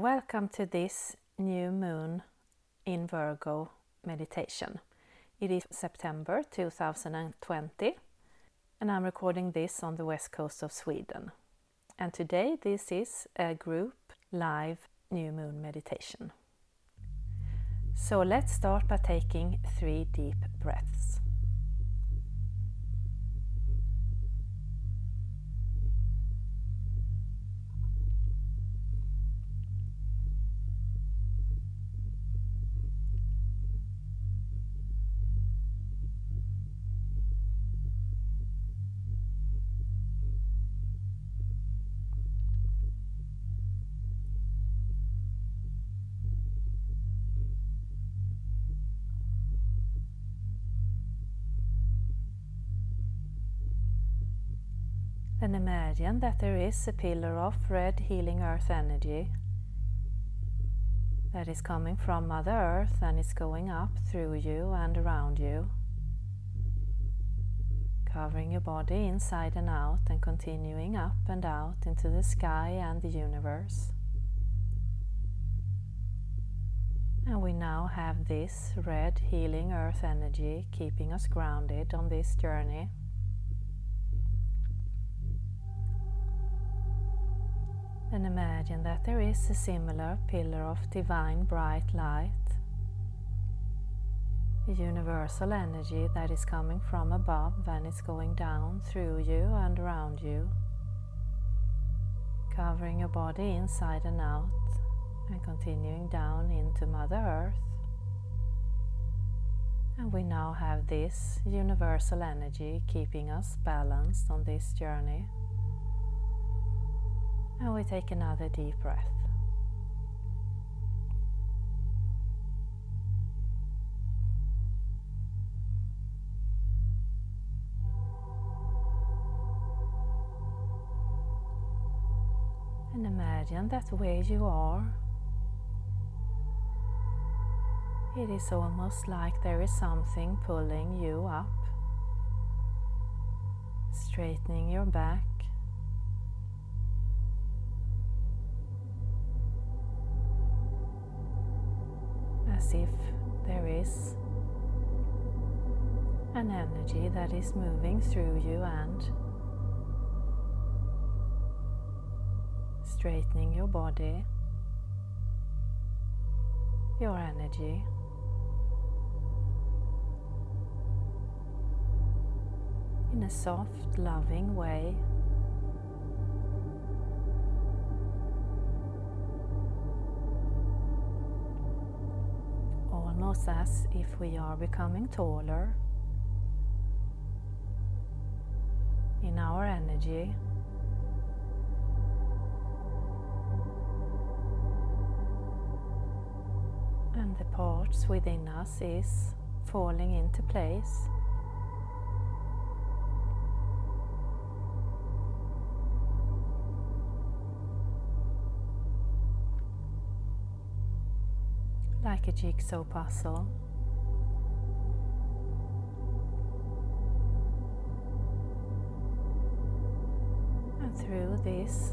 Welcome to this new moon in Virgo meditation. It is September 2020 and I'm recording this on the west coast of Sweden. And today this is a group live new moon meditation. So let's start by taking three deep breaths. Imagine that there is a pillar of red healing earth energy that is coming from Mother Earth and is going up through you and around you, covering your body inside and out and continuing up and out into the sky and the universe. And we now have this red healing earth energy keeping us grounded on this journey. Then imagine that there is a similar pillar of divine bright light, a universal energy that is coming from above and is going down through you and around you, covering your body inside and out and continuing down into Mother Earth. And we now have this universal energy keeping us balanced on this journey. And we take another deep breath. And imagine that where you are, it is almost like there is something pulling you up, straightening your back, as if there is an energy that is moving through you and straightening your body, your energy. In a soft, loving way. Almost as if we are becoming taller in our energy. And the parts within us is falling into place. A jigsaw puzzle. And through this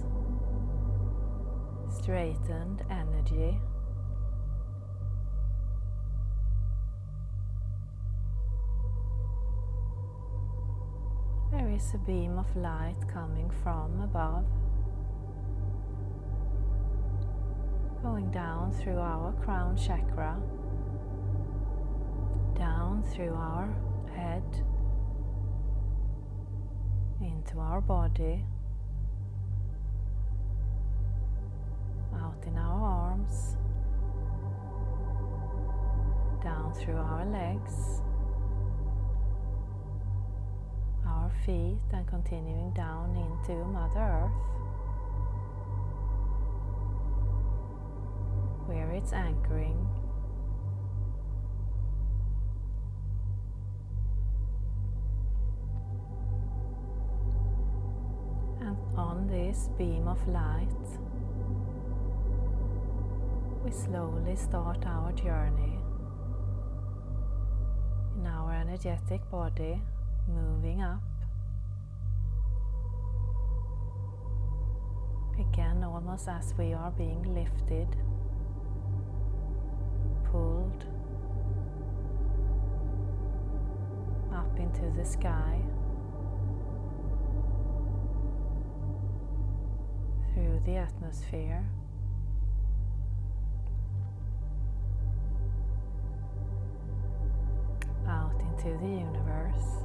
straightened energy, there is a beam of light coming from above. Going down through our crown chakra, down through our head, into our body, out in our arms, down through our legs, our feet, and continuing down into Mother Earth. Where it's anchoring. And on this beam of light, we slowly start our journey. In our energetic body, moving up. Again, almost as we are being lifted, pulled up into the sky. Through the atmosphere. Out into the universe.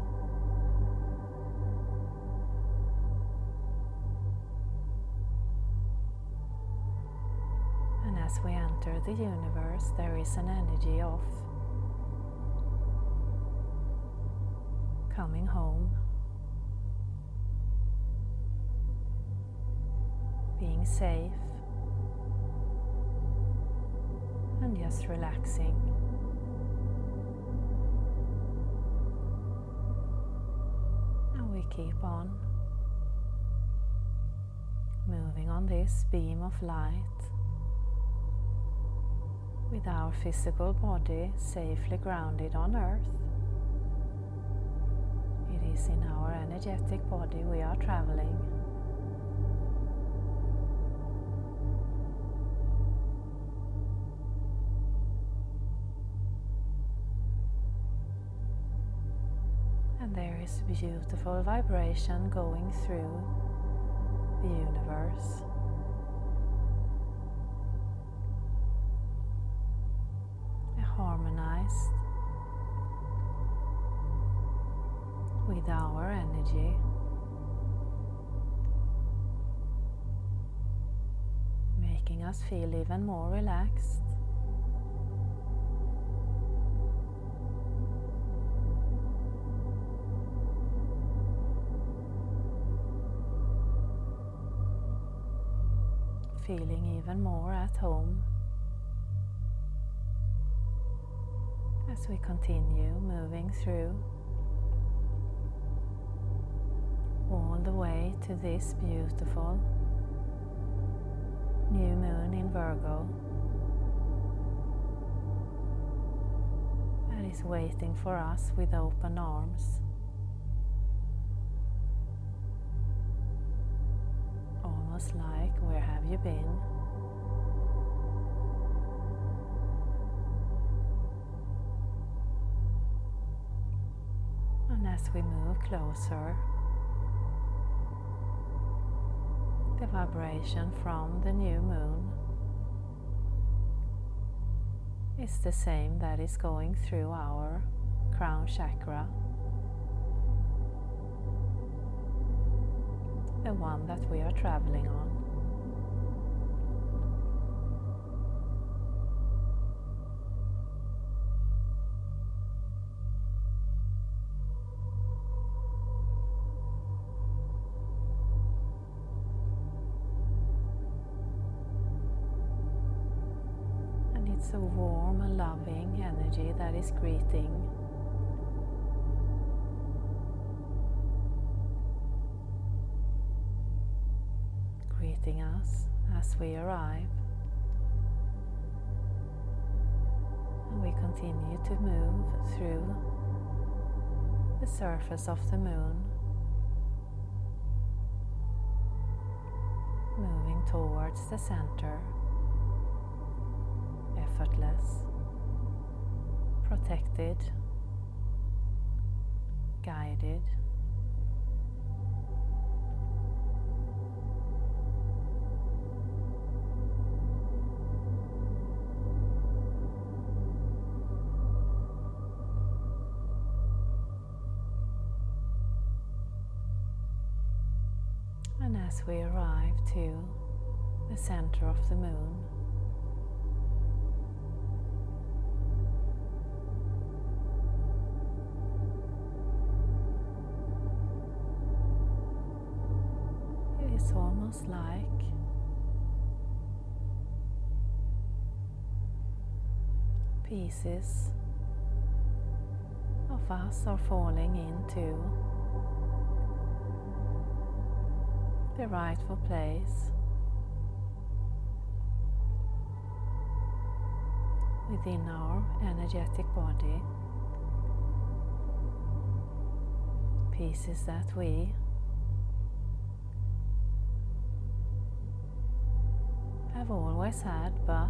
As we enter the universe, there is an energy of coming home, being safe, and just relaxing. And we keep on moving on this beam of light with our physical body safely grounded on earth It is in our energetic body we are traveling. And there is beautiful vibration going through the universe. Harmonized with our energy. Making us feel even more relaxed. Feeling even more at home as we continue moving through all the way to this beautiful new moon in Virgo that is waiting for us with open arms. Almost like, where have you been? As we move closer, the vibration from the new moon is the same that is going through our crown chakra, the one that we are traveling on. Energy that is greeting. Greeting us as we arrive. And we continue to move through the surface of the moon, moving towards the center effortless, protected, guided. And as we arrive to the center of the moon, almost like? Pieces. Of us are falling into? The rightful place. Within our energetic body. Pieces that we have always had, but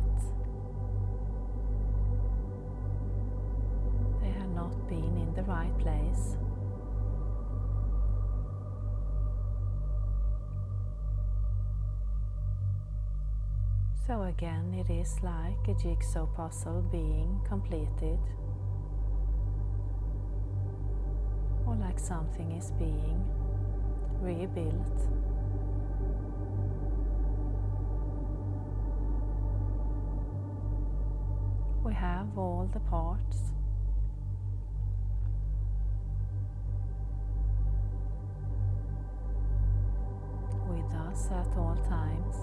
they have not been in the right place. So again, it is like a jigsaw puzzle being completed, or like something is being rebuilt. We have all the parts. With us at all times.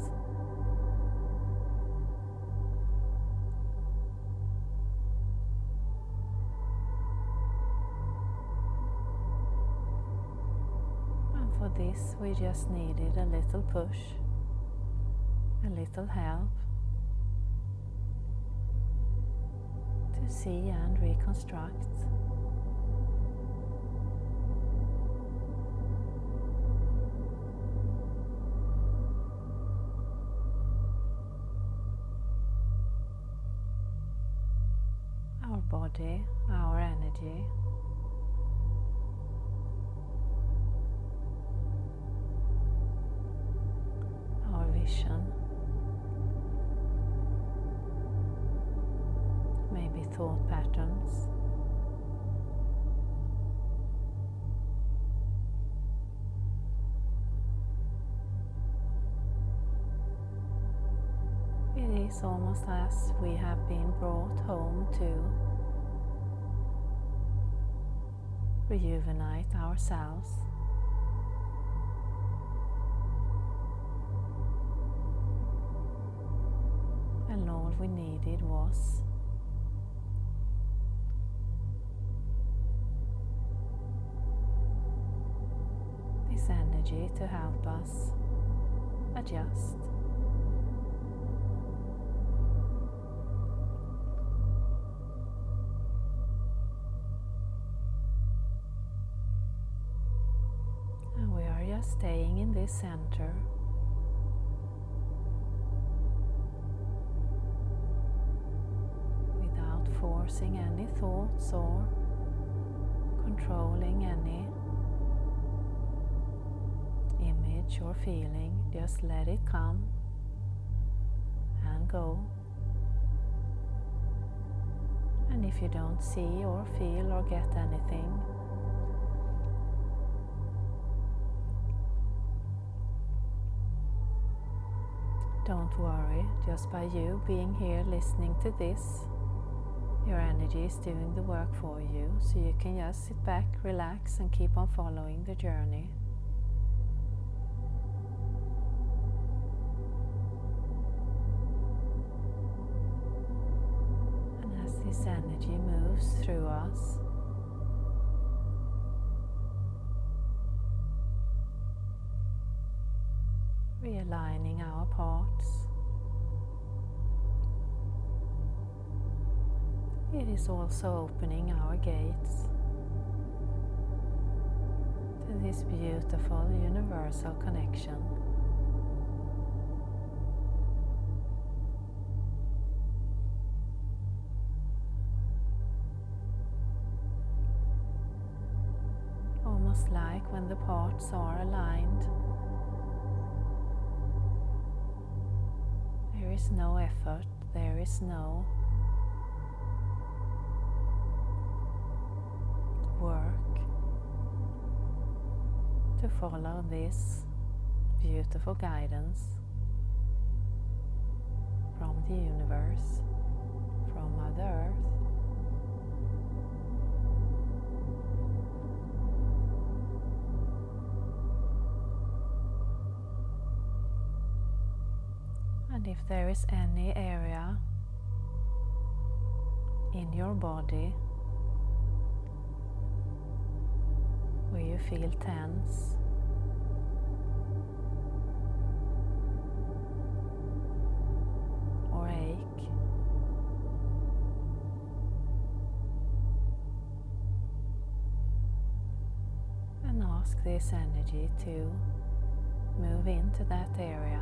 And for this, we just needed a little push, a little help see and reconstruct. Our body, our energy. Thought patterns. It is almost as we have been brought home to rejuvenate ourselves. and all we needed was energy to help us adjust. And we are just staying in this center Without forcing any thoughts or controlling any image or feeling. Just let it come and go. And if you don't see or feel or get anything, don't worry, just by you being here listening to this, your energy is doing the work for you, so you can just sit back, relax, and keep on following the journey. Energy moves through us, realigning our parts. it is also opening our gates to this beautiful universal connection. The parts are aligned, there is no effort, there is no work to follow this beautiful guidance from the universe, from Mother Earth. If there is any area in your body where you feel tense. Or ache. And ask this energy to move into that area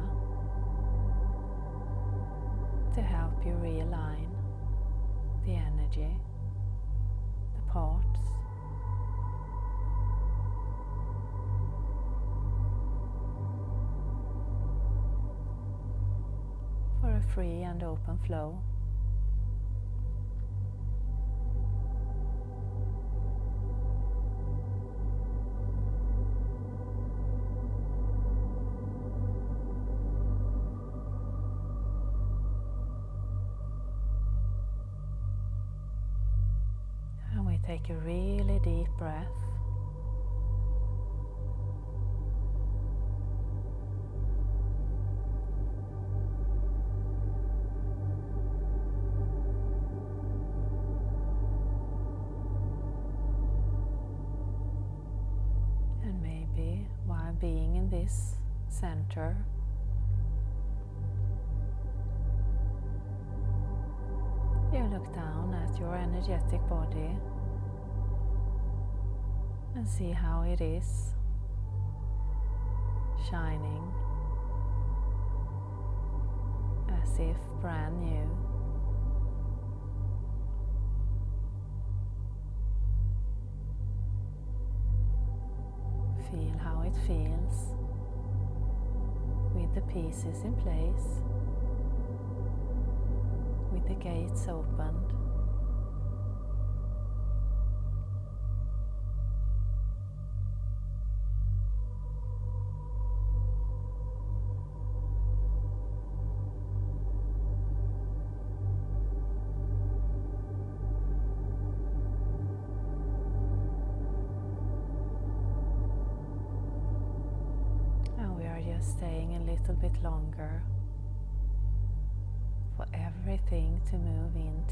to help you realign the energy, the parts. For a free and open flow. Take a really deep breath. And maybe while being in this center, you look down at your energetic body and see how it is shining as if brand new. Feel how it feels with the pieces in place, with the gates opened.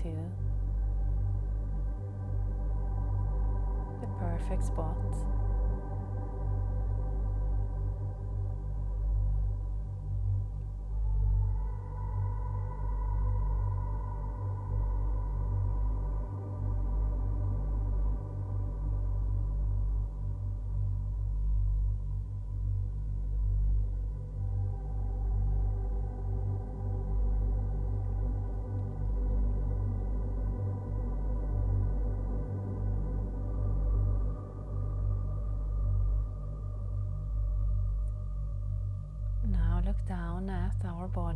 Into the perfect spot.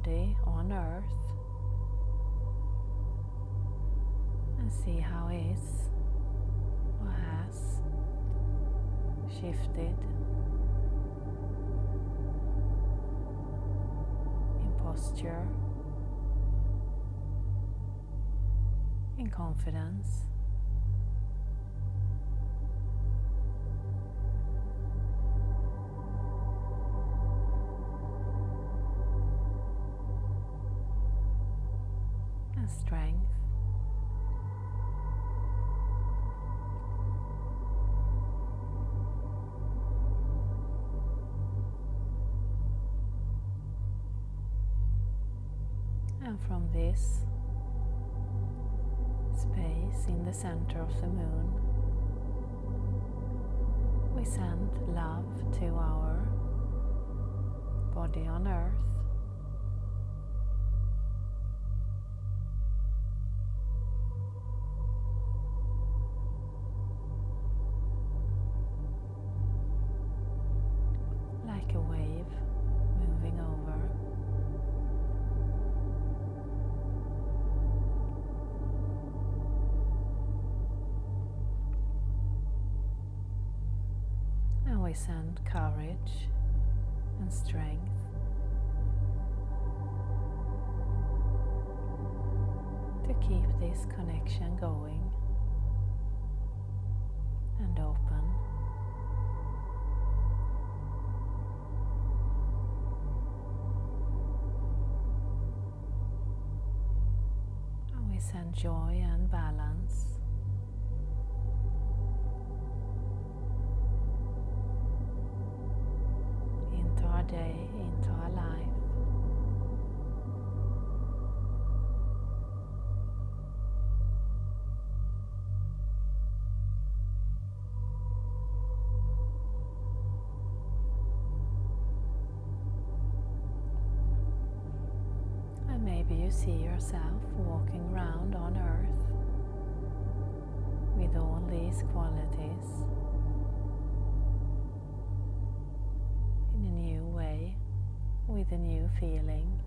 Body on earth and see how is or has shifted in posture, in confidence. Space in the center of the moon, we send love to our body on earth. To keep this connection going and open. Maybe you see yourself walking around on earth with all these qualities in a new way, with a new feeling.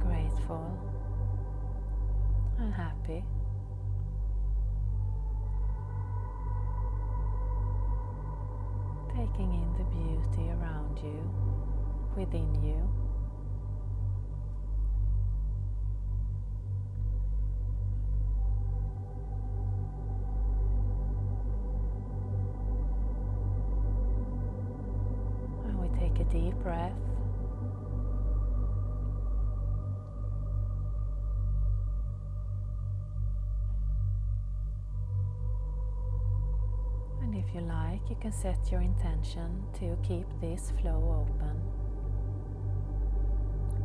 Grateful and happy. Taking in the beauty around you, within you. And we take a deep breath. Like, you can set your intention to keep this flow open.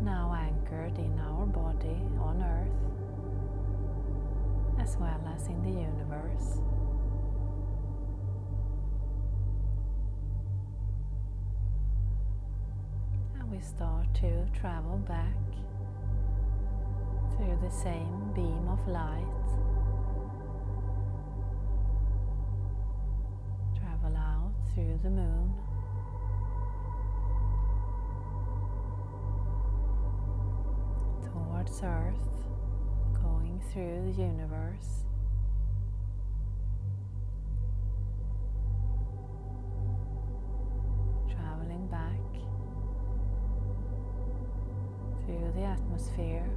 Now anchored in our body on earth, as well as in the universe. And we start to travel back through the same beam of light through the moon. Towards Earth, going through the universe. Traveling back through the atmosphere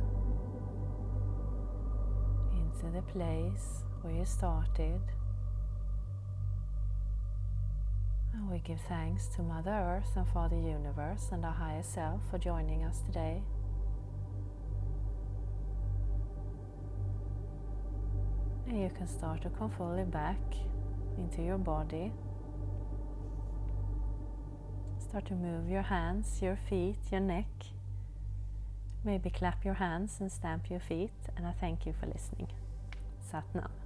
into the place where you started. We give thanks to Mother Earth and Father Universe and our higher self for joining us today. And you can start to come fully back into your body. Start to move your hands, your feet, your neck. Maybe clap your hands and stamp your feet. And I thank you for listening. Sat Nam.